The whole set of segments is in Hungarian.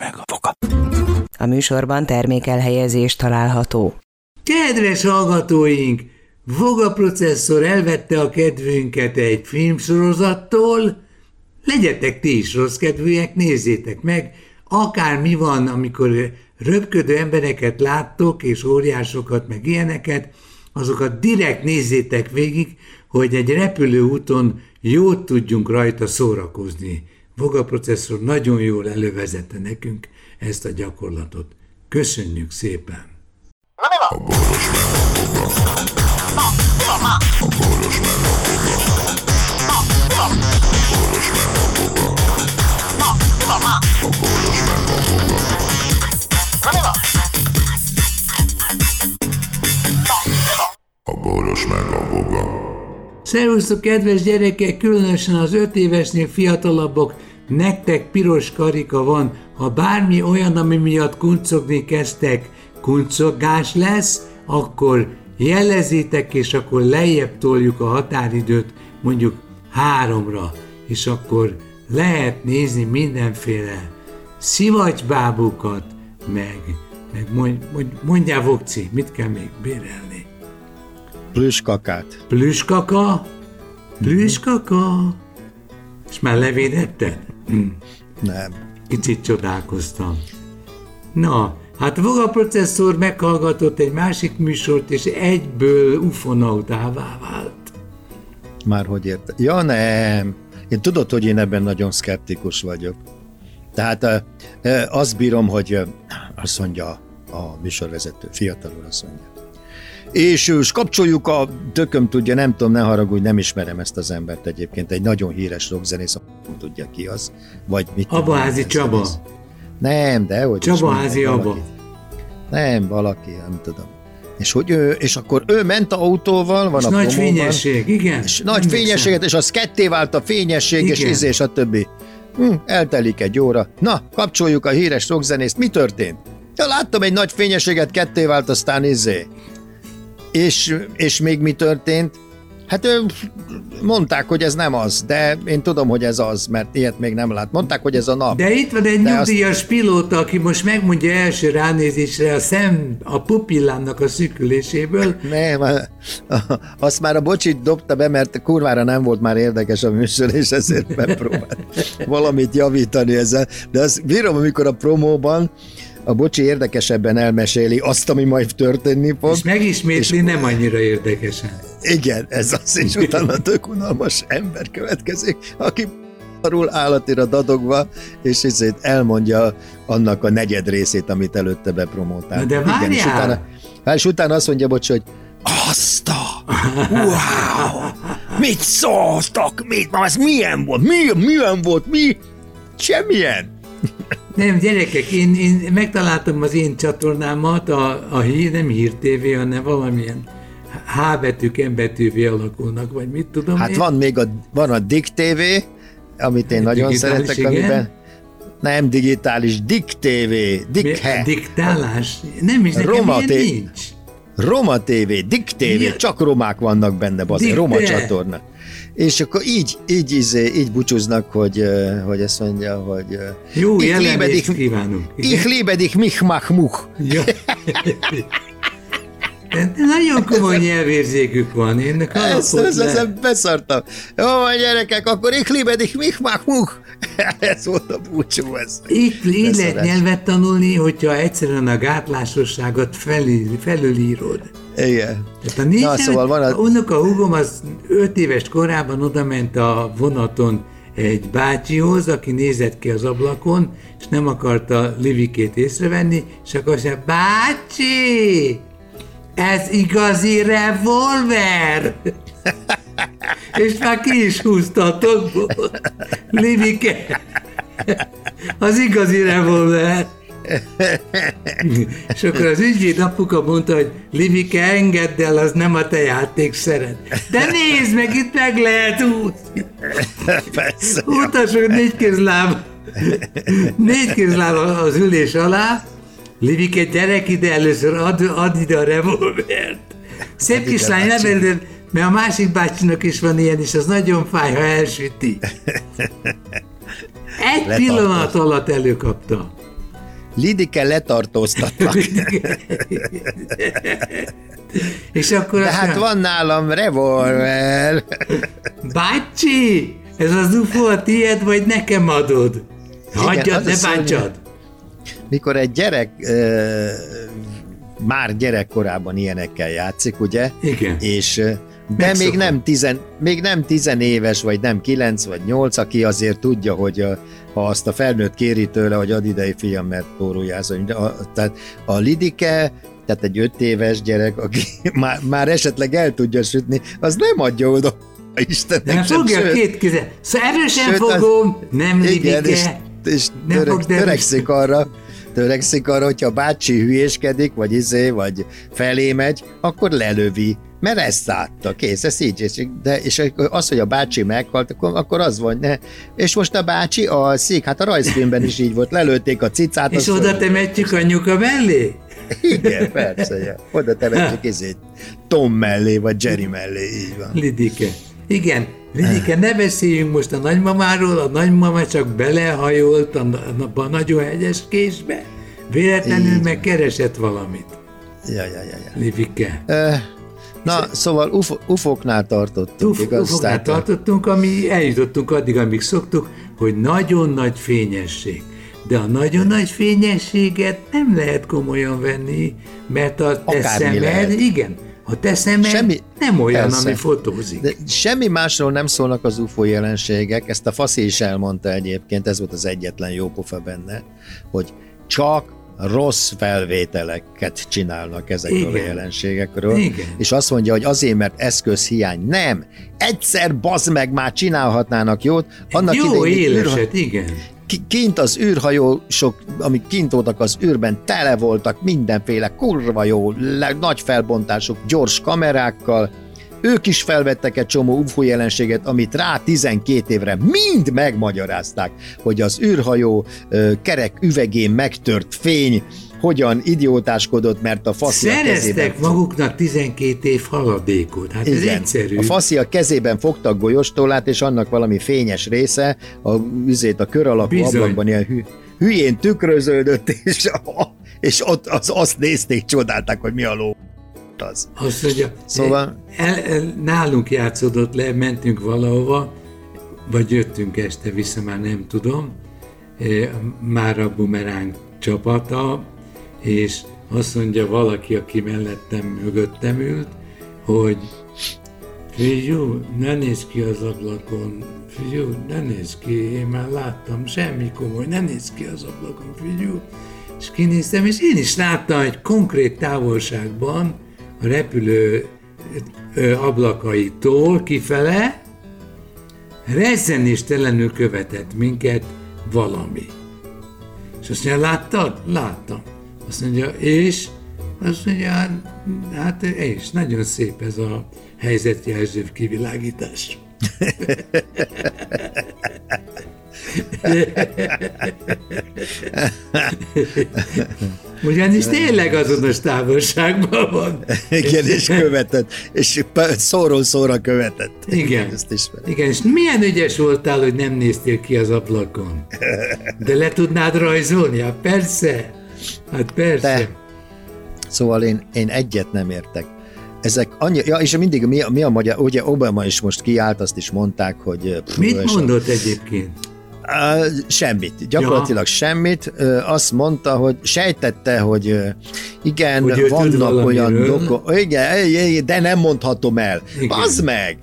meg a foka. A műsorban termékelhelyezés található. Kedves hallgatóink! Voga processzor elvette a kedvünket egy filmsorozattól, legyetek ti is rossz kedvűek, nézzétek meg, akár mi van, amikor röpködő embereket láttok, és óriásokat, meg ilyeneket, azokat direkt nézzétek végig, hogy egy repülőúton jót tudjunk rajta szórakozni. Voga processzor nagyon jól elővezette nekünk ezt a gyakorlatot. Köszönjük szépen! A boros meg a foga. A boros meg a foga. A boros meg a foga. A boros meg a foga. A boros meg a boga. Szervusztok, kedves gyerekek, különösen az öt évesnél fiatalabbok, nektek piros karika van, ha bármi olyan, ami miatt kuncogni kezdtek, kuncogás lesz, akkor jelezitek, és akkor lejjebb toljuk a határidőt mondjuk háromra, és akkor lehet nézni mindenféle szivacybábukat, meg, meg mondj, mondj, mondjál Vokci, mit kell még bérelni? Plüskakát. Plüskaka? Plüskaka? És már levédetted? Hm. Nem. Kicsit csodálkoztam. Na, hát Voga processzor meghallgatott egy másik műsort, és egyből ufonautává vált. Már hogy érte? Ja, nem. Én tudod, hogy én ebben nagyon szkeptikus vagyok. Tehát azt bírom, hogy azt mondja a műsorvezető, fiatalul azt mondja. És ős kapcsoljuk a tököm tudja, nem tudom, ne haragudj, nem ismerem ezt az embert egyébként. Egy nagyon híres rockzenész, nem tudja ki az. Vagy mit Abaházi Csaba. ez- Nem, de hogy is Csaba mondják, házi Abba. Nem, valaki, nem tudom. És, hogy ő, és akkor ő ment autóval, van És a nagy promóban, fényesség, igen. és nagy Emlékszem. fényességet, és az ketté vált a fényesség, és Igen. izé, és a többi. Hm, eltelik egy óra. Na, kapcsoljuk a híres rockzenészt. Mi történt? Ja, láttam egy nagy fényességet, ketté vált, aztán izé. És, és még mi történt? Hát mondták, hogy ez nem az, de én tudom, hogy ez az, mert ilyet még nem lát. Mondták, hogy ez a nap. De itt van egy De nyugdíjas pilóta, aki most megmondja első ránézésre a szem, a pupillámnak a szűküléséből, Nem, azt már a bocsit dobta be, mert kurvára nem volt már érdekes a műsor, és ezért megpróbált valamit javítani ezzel. De azt bírom, amikor a promóban a bocsi érdekesebben elmeséli azt, ami majd történni fog. és megismétli nem annyira érdekesen. Igen, ez az, és utána tök unalmas ember következik, aki arról állatira dadogva, és ezért elmondja annak a negyed részét, amit előtte bepromótál. Na de Igen, és várjál! utána, és utána azt mondja, bocs, hogy azt a... Wow! Mit szóltak? Mit? Na, ez milyen volt? Mi, milyen volt? Mi? Semmilyen. Nem, gyerekek, én, én megtaláltam az én csatornámat, a, a hír, nem hír TV, hanem valamilyen H betűk, M betűvé alakulnak, vagy mit tudom Hát én. van még a, van a Dick TV, amit én nagyon Digitális, szeretek, igen. amiben nem digitális, Dick TV, Mi- Dick a He, diktálás? Nem is, nekem Roma ilyen té- nincs. Roma TV, Dick TV, Ja. csak romák vannak benne, bazd, Roma csatorna. És akkor így, így, így, így búcsúznak, hogy, hogy azt mondja, hogy Jó jelenést kívánunk. Ich liebe dich, mich mach much. Ja. De Nagyon komoly nyelvérzékük van, én Ezt, ezt, le. ezt beszartam. Jó van, gyerekek, akkor ich liebe dich, mich mach much. ez volt a búcsú, ez. Így, így lehet nyelvet tanulni, hogyha egyszerűen a gátlásosságot felül, felülírod. Igen. Tehát a négy Na, szóval van a... unoka húgom az öt éves korában odament a vonaton egy bácsihoz, aki nézett ki az ablakon, és nem akarta Livikét észrevenni, és akkor azt mondja, bácsi, ez igazi revolver! és már ki is húzta a tokból. Livike, az igazi revolver. És akkor az ügyvéd apuka mondta, hogy Livike, engedd el, az nem a te játékszered. De nézd meg, itt meg lehet úszni. Persze. Utasok négy kézláb. Négy kézláb az ülés alá. Livike, gyerek ide először, add, add ide a revolvert. Szép kislány, nem érdem, mert a másik bácsinak is van ilyen, és az nagyon fáj, ha elsüti. Egy Letartott. pillanat alatt előkapta. Lidike letartóztatnak. És akkor De hát van nálam revolver. Bácsi, ez az UFO a tiéd, vagy nekem adod? Hagyjad, a ne bántsad. Mikor egy gyerek ö, már gyerekkorában ilyenekkel játszik, ugye? Igen. És de még nem, tizen, még nem tizenéves, vagy nem kilenc, vagy nyolc, aki azért tudja, hogy a, ha azt a felnőtt kéri tőle, hogy ad idei fiam, mert a, tehát a Lidike, tehát egy öt éves gyerek, aki már, már esetleg el tudja sütni, az nem adja oda Istennek Nem fogja sőt, két keze. Szóval erősen Sőt, az- fogom, nem igen, és, lidike. és Nem török, fog derűs- törekszik arra, törekszik arra, hogyha a bácsi hülyéskedik, vagy izé, vagy felé megy, akkor lelövi. Mert ezt látta, kész, ez így, és, de, és az, hogy a bácsi meghalt, akkor, akkor az van, ne. És most a bácsi alszik, hát a rajzfilmben is így volt, lelőtték a cicát. És oda mondja, temetjük a nyuka mellé? Igen, persze, ja. oda temetjük izét, Tom mellé, vagy Jerry mellé, így van. Lidike. Igen, Lidike, ne beszéljünk most a nagymamáról, a nagymama csak belehajolt a, a, a nagyon hegyes késbe, véletlenül Így meg keresett valamit. Ja, ja, ja, ja. Lidike. Ö, Na, szóval ufo, ufoknál tartottunk, Uf, igaz? ufoknál tartottunk, ami eljutottunk addig, amíg szoktuk, hogy nagyon nagy fényesség. De a nagyon nagy fényességet nem lehet komolyan venni, mert a te szemed, igen, a te szemed Semmi- nem olyan, Persze. ami fotózik. De semmi másról nem szólnak az UFO jelenségek, ezt a Faszi is elmondta egyébként, ez volt az egyetlen jó pofa benne, hogy csak rossz felvételeket csinálnak ezekről Igen. a jelenségekről, Igen. és azt mondja, hogy azért, mert eszközhiány. Nem! Egyszer bazd meg már csinálhatnának jót. Annak Jó idején még űrha- éleset, igen. Ki- kint az űrhajósok, amik kint voltak az űrben, tele voltak mindenféle kurva jó, nagy felbontások, gyors kamerákkal, ők is felvettek egy csomó UFO jelenséget, amit rá 12 évre mind megmagyarázták, hogy az űrhajó kerek üvegén megtört fény, hogyan idiótáskodott, mert a faszi a kezében Szereztek maguknak 12 év haladékot. Hát ez igen. egyszerű. A faszi a kezében fogtak golyostólát, és annak valami fényes része, a, üzét, a kör alakú Bizony. ablakban ilyen hű, hülyén tükröződött, és, és ott az, azt nézték, csodálták, hogy mi a ló az. Azt mondja, Szóval- el, el, nálunk játszódott le, mentünk valahova, vagy jöttünk este vissza, már nem tudom, eh, már a bumeráng csapata, és azt mondja valaki, aki mellettem, mögöttem ült, hogy figyú, ne nézz ki az ablakon, figyú, ne nézz ki, én már láttam, semmi komoly, ne nézz ki az ablakon, figyú. És kinéztem, és én is láttam egy konkrét távolságban a repülő ablakaitól kifele, rezzenéstelenül követett minket valami. És azt mondja, láttad? Láttam. Azt mondja, és? Azt mondja, hát, hát és nagyon szép ez a helyzetjelző kivilágítás. Ugyanis tényleg azonos távolságban van. Igen, és követett, és szóról szóra követett. Igen. Ezt ismerem. Igen, és milyen ügyes voltál, hogy nem néztél ki az ablakon. De le tudnád rajzolni? Hát persze. Hát persze. De. Szóval én, én egyet nem értek. Ezek annyi, ja, és mindig mi, a- mi a magyar, ugye Obama is most kiállt, azt is mondták, hogy... pff, Mit és a- mondott egyébként? Semmit, gyakorlatilag ja. semmit. Azt mondta, hogy sejtette, hogy igen, Hogy vannak olyan doko... Igen, igen, de nem mondhatom el. Igen. Az meg!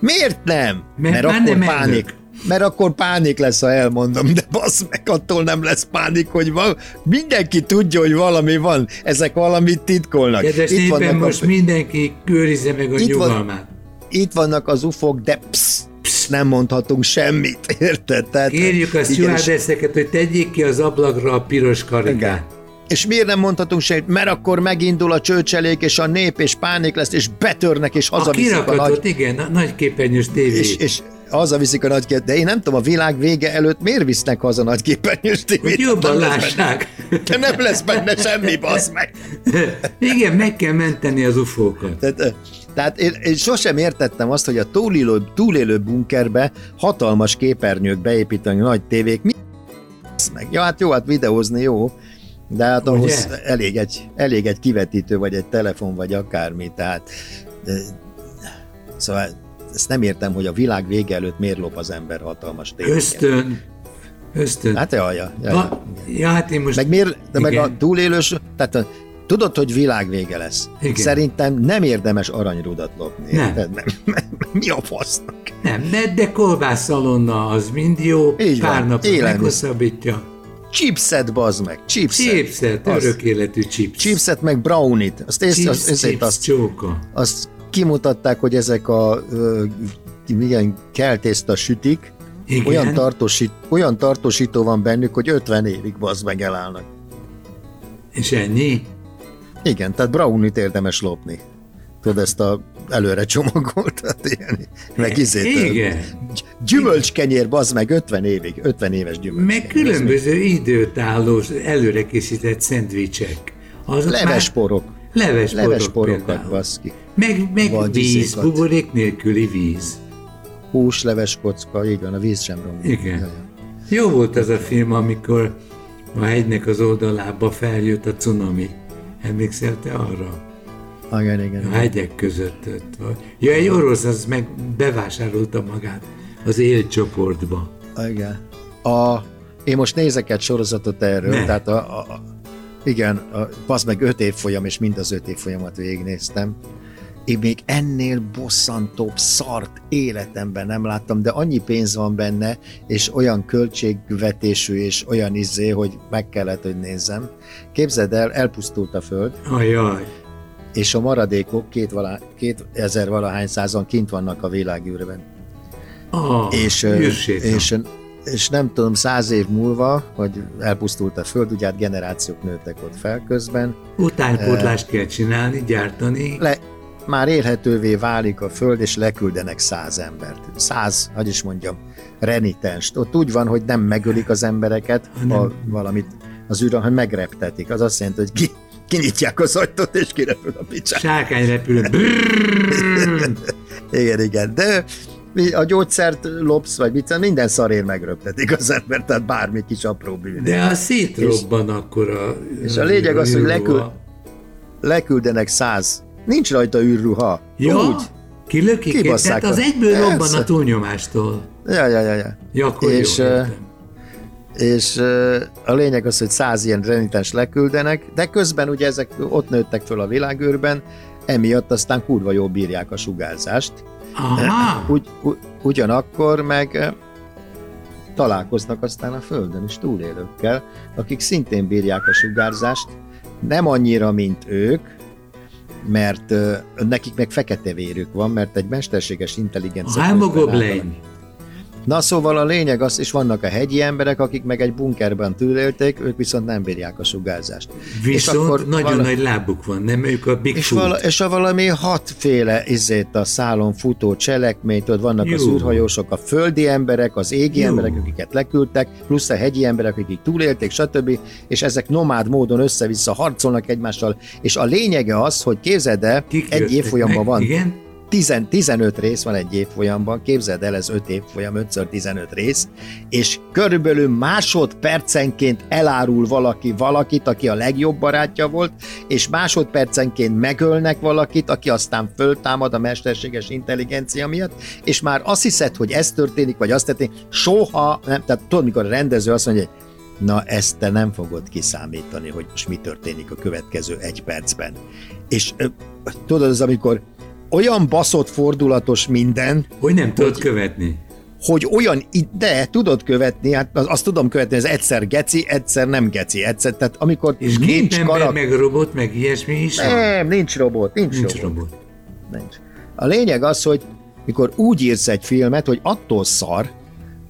Miért nem? Mert Mert akkor nem pánik. elnök. Mert akkor pánik lesz, ha elmondom, de basz meg, attól nem lesz pánik, hogy van. Mindenki tudja, hogy valami van. Ezek valamit titkolnak. Kedves Itt vannak, most a, mindenki őrizze meg a Itt van- nyugalmát. itt vannak az ufok, de psz, psz, nem mondhatunk semmit, érted? Tehát, Kérjük a stewardesseket, hogy tegyék ki az ablakra a piros karikát. Igen. És miért nem mondhatunk semmit? Mert akkor megindul a csőcselék, és a nép, és pánik lesz, és betörnek, és A hazaviszik a, kirakatot, nagy... igen, a nagy képernyős tévé. És, és hazaviszik a nagy kép- De én nem tudom, a világ vége előtt miért visznek haza nagy képernyős tévét? hogy jobban Nem lesz lássák. Benne, nem lesz benne semmi, bazd meg. igen, meg kell menteni az ufókat. Tehát, tehát én, én sosem értettem azt, hogy a túlélő, túlélő bunkerbe hatalmas képernyők beépíteni, nagy tévék, mi meg. Ja, hát jó, hát videózni jó, de hát Ugye? ahhoz elég egy, elég egy kivetítő, vagy egy telefon, vagy akármi, tehát szóval ezt nem értem, hogy a világ vége előtt miért lop az ember hatalmas tévéket. Ösztön. Ösztön. Hát jaj, jaj, jaj. Ja, hát én most... Meg miért, de meg Igen. a túlélős, tehát tudod, hogy világvége lesz. Igen. Szerintem nem érdemes aranyrudat lopni. Nem. érted? Nem. Mi a fasznak? Nem, de, de kolbászalonna az mind jó, Így pár napot meghosszabbítja. Chipset, bazd meg, chipset. Chipset, örök életű chips. Chipset meg brownit. Azt, ész, chips, az, chips, azt, csóka. azt kimutatták, hogy ezek a ö, milyen keltészta sütik, Igen. olyan, tartósít, olyan tartósító van bennük, hogy 50 évig bazd meg elállnak. És ennyi? Igen, tehát brownit érdemes lopni. Tudod, ezt a előre csomagoltat, ilyen, meg izét. Igen. Gy- Gyümölcskenyér, bazd meg, 50 évig, 50 éves gyümölcskenyér. Meg különböző időtálló, előre készített szendvicsek. Azok Levesporok. Már levesporok, Levesporokat, baszki. Meg, meg Vagy víz, izékat. buborék nélküli víz. Hús, leves kocka, így van, a víz sem romlik. Igen. Jó volt az a film, amikor a hegynek az oldalába feljött a cunami. Emlékszel te arra? Igen, igen. A hegyek között ott vagy. Ja, egy orosz, az meg bevásárolta magát az élcsoportba. Igen. A, én most nézek egy sorozatot erről, Ne. tehát a, a igen, a, passz meg öt évfolyam, és mind az öt évfolyamat végignéztem. Én még ennél bosszantóbb szart életemben nem láttam, de annyi pénz van benne, és olyan költségvetésű, és olyan izé, hogy meg kellett, hogy nézzem. Képzeld el, elpusztult a föld, Ajaj. és a maradékok két, vala, két ezer valahány százan kint vannak a világűrben. Ah, és, űrséta. és, és nem tudom, száz év múlva, hogy elpusztult a föld, ugye hát generációk nőttek ott fel közben, Utánpótlást kell csinálni, gyártani. le, már érhetővé válik a föld, és leküldenek száz embert. Száz, hogy is mondjam, renitenst. Ott úgy van, hogy nem megölik az embereket, ha valamit az űrön, hanem megreptetik. Az azt jelenti, hogy ki, kinyitják az ajtót, és kirepül a picsák. Sárkány. Brrrr. Igen, igen, de a gyógyszert lopsz, vagy mit, minden szarért megröptetik az ember, tehát bármi kis apró bűn. De a szétrobban akkor a... és a lényeg az, hogy lekül- leküldenek száz. Nincs rajta űrruha. Ja, Úgy. kilökik? Kibasszák Tehát az egyből robban Persze. a túlnyomástól. Ja, ja, ja, ja. Ja, akkor És, jó, értem. És a lényeg az, hogy száz ilyen renitens leküldenek, de közben ugye ezek ott nőttek föl a világűrben, emiatt aztán kurva jól bírják a sugárzást. Aha, Ugy, u, ugyanakkor meg találkoznak aztán a Földön is túlélőkkel, akik szintén bírják a sugárzást, nem annyira, mint ők, mert ö, nekik meg fekete vérük van, mert egy mesterséges a intelligencia... Na szóval a lényeg az, és vannak a hegyi emberek, akik meg egy bunkerben túlélték, ők viszont nem bírják a sugárzást. Viszont akkor nagyon vala- nagy lábuk van, nem ők a Bigfoot. És, vala, és a valami hatféle izét a szálon futó cselekményt, ott vannak az Jó. űrhajósok, a földi emberek, az égi Jó. emberek, akiket leküldtek, plusz a hegyi emberek, akik túlélték, stb. És ezek nomád módon össze-vissza harcolnak egymással, és a lényege az, hogy képzeld el, Kik egy évfolyamban meg? van Igen? 10, 15 rész van egy évfolyamban, képzeld el, ez 5 évfolyam, 5 15 rész, és körülbelül másodpercenként elárul valaki valakit, aki a legjobb barátja volt, és másodpercenként megölnek valakit, aki aztán föltámad a mesterséges intelligencia miatt, és már azt hiszed, hogy ez történik, vagy azt történik, soha nem, tehát tudod, mikor a rendező azt mondja, hogy na ezt te nem fogod kiszámítani, hogy most mi történik a következő egy percben. És tudod, az amikor olyan baszott fordulatos minden, Hogy nem tudod követni. hogy olyan, de tudod követni, hát az- azt tudom követni, ez egyszer geci, egyszer nem geci, egyszer, tehát amikor És nincs gépember, karak... meg robot, meg ilyesmi is? Nem, nincs robot, nincs, Nincs robot. robot. Nincs. A lényeg az, hogy mikor úgy írsz egy filmet, hogy attól szar,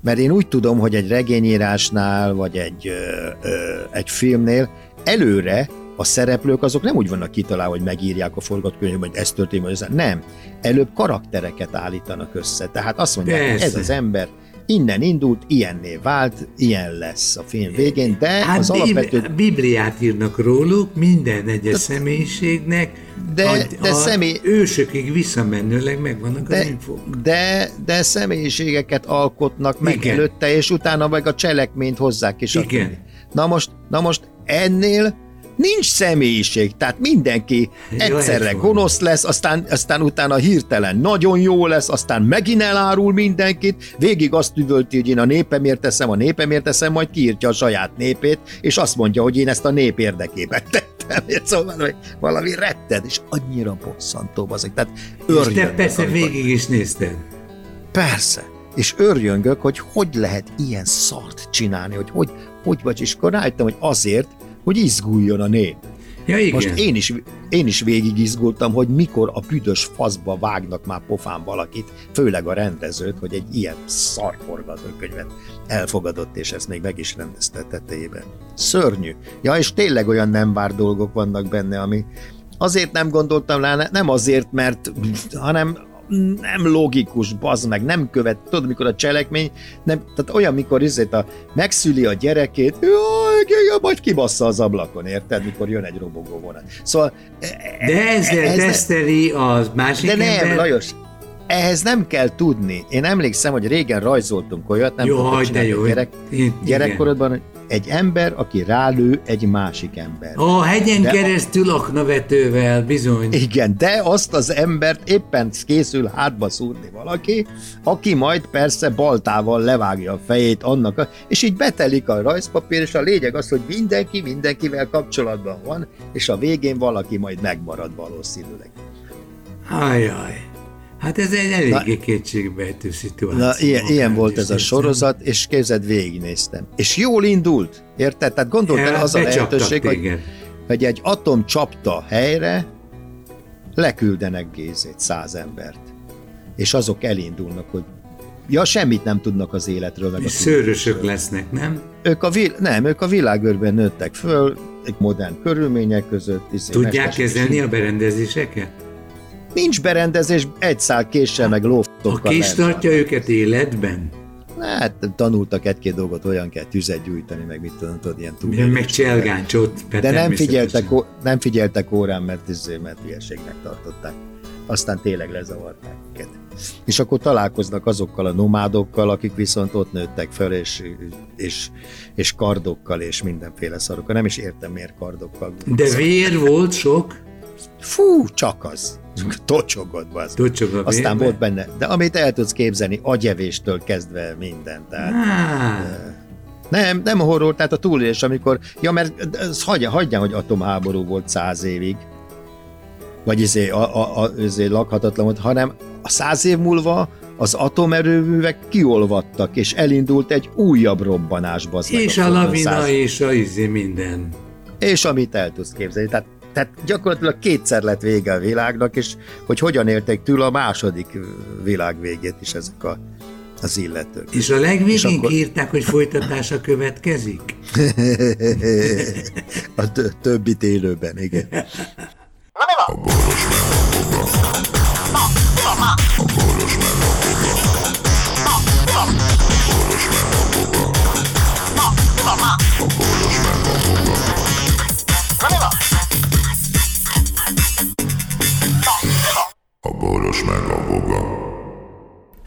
mert én úgy tudom, hogy egy regényírásnál, vagy egy, ö, ö, egy filmnél előre a szereplők azok nem úgy vannak kitalálva, hogy megírják a forgatókönyvben, hogy ez történik, vagy ez nem. Előbb karaktereket állítanak össze. Tehát azt mondják, hogy ez Persze. az ember innen indult, ilyenné vált, ilyen lesz a film végén, de Hát az bib- alapvető... Bibliát írnak róluk, minden egyes személyiségnek, De- a, de a személy- ősökig visszamenőleg megvannak az De, infók. de, de személyiségeket alkotnak meg Igen. előtte, és utána meg a cselekményt hozzák is. Igen. Na most, na most ennél nincs személyiség, tehát mindenki egyszerre gonosz lesz, aztán, aztán utána hirtelen nagyon jó lesz, aztán megint elárul mindenkit, végig azt üvölti, hogy én a népemért teszem, a népemért teszem, majd kiírtja a saját népét, és azt mondja, hogy én ezt a nép érdekében tettem. Szóval hogy valami retted, és annyira bosszantó azok. Tehát És te persze amikor- végig is nézted. Persze. És örjöngök, hogy hogy lehet ilyen szart csinálni, hogy hogy, hogy vagy, és akkor rájöttem, hogy azért, hogy izguljon a nép. Ja, igen. Most én is, én is végig izgultam, hogy mikor a büdös faszba vágnak már pofán valakit, főleg a rendezőt, hogy egy ilyen szarforgatókönyvet elfogadott, és ezt még meg is rendezte tetejében. Szörnyű. Ja, és tényleg olyan nem vár dolgok vannak benne, ami azért nem gondoltam rá, nem azért, mert, hanem nem logikus, bazd meg, nem követ, tudod, mikor a cselekmény, nem, tehát olyan, mikor izét a, megszüli a gyerekét, jaj, jaj, majd kibassza az ablakon, érted, mikor jön egy robogó vonat. Szóval... De ezzel ez- teszteli az másik de nem, ember. Lajos, ehhez nem kell tudni. Én emlékszem, hogy régen rajzoltunk olyat, nem Jó, tudom, de jó. Gyerek, Igen. gyerekkorodban, hogy egy ember, aki rálő egy másik ember. A hegyen De- keresztül aknavetővel, bizony. Igen, de azt az embert éppen készül hátba szúrni valaki, aki majd persze baltával levágja a fejét annak, a, és így betelik a rajzpapír, és a lényeg az, hogy mindenki mindenkivel kapcsolatban van, és a végén valaki majd megmarad valószínűleg. Ajaj. Hát ez egy eléggé kétségbejtő szituáció. Na, ilyen, ilyen volt ez a sorozat, és képzeld, végignéztem. És jól indult, érted? Tehát gondolt el Ja, az a lehetőség, hogy, téged. hogy egy atom csapta helyre, leküldenek Gézét, száz embert. És azok elindulnak, hogy ja, semmit nem tudnak az életről, meg a szőrösök lesznek, nem? Ők a, vil- nem, ők a világőrben nőttek föl, egy modern körülmények között. izé, Tudják kezelni a berendezéseket? Nincs berendezés, egy szál késsel, meg A lóftokkal. kés tartja őket életben? Hát tanultak egy-két dolgot, hogyan kell tüzet gyújtani, meg mit tudom, tudod, ilyen túl. Meg cselgáncsot. De nem figyeltek, nem figyeltek órán, mert, izé, mert hülyeségnek tartották. Aztán tényleg lezavarták őket. És akkor találkoznak azokkal a nomádokkal, akik viszont ott nőttek fel, és, és, és kardokkal, és mindenféle szarokkal. Nem is értem, miért kardokkal. De vér volt sok, Fú, csak az. Tocsogott, az. tocsog a Aztán vérbe. volt benne, de amit el tudsz képzelni, agyevéstől kezdve minden. Tehát Á, Nem, nem horror, tehát a túlélés, amikor, ja, mert ez hagyja, hagyja, hogy atomháború volt száz évig, vagy izé, a, a, a, izé lakhatatlan volt, hanem a száz év múlva az atomerőművek kiolvadtak, és elindult egy újabb robbanás. bazd és a Földön lavina, száz- és a izé minden. és amit el tudsz képzelni. Tehát, tehát gyakorlatilag kétszer lett vége a világnak, és hogy hogyan érték túl a második világ végét is ezek a, az illetők. És a legvégén És akkor- írták, hogy folytatása következik? a tö- többit élőben, igen. A boros a. Boros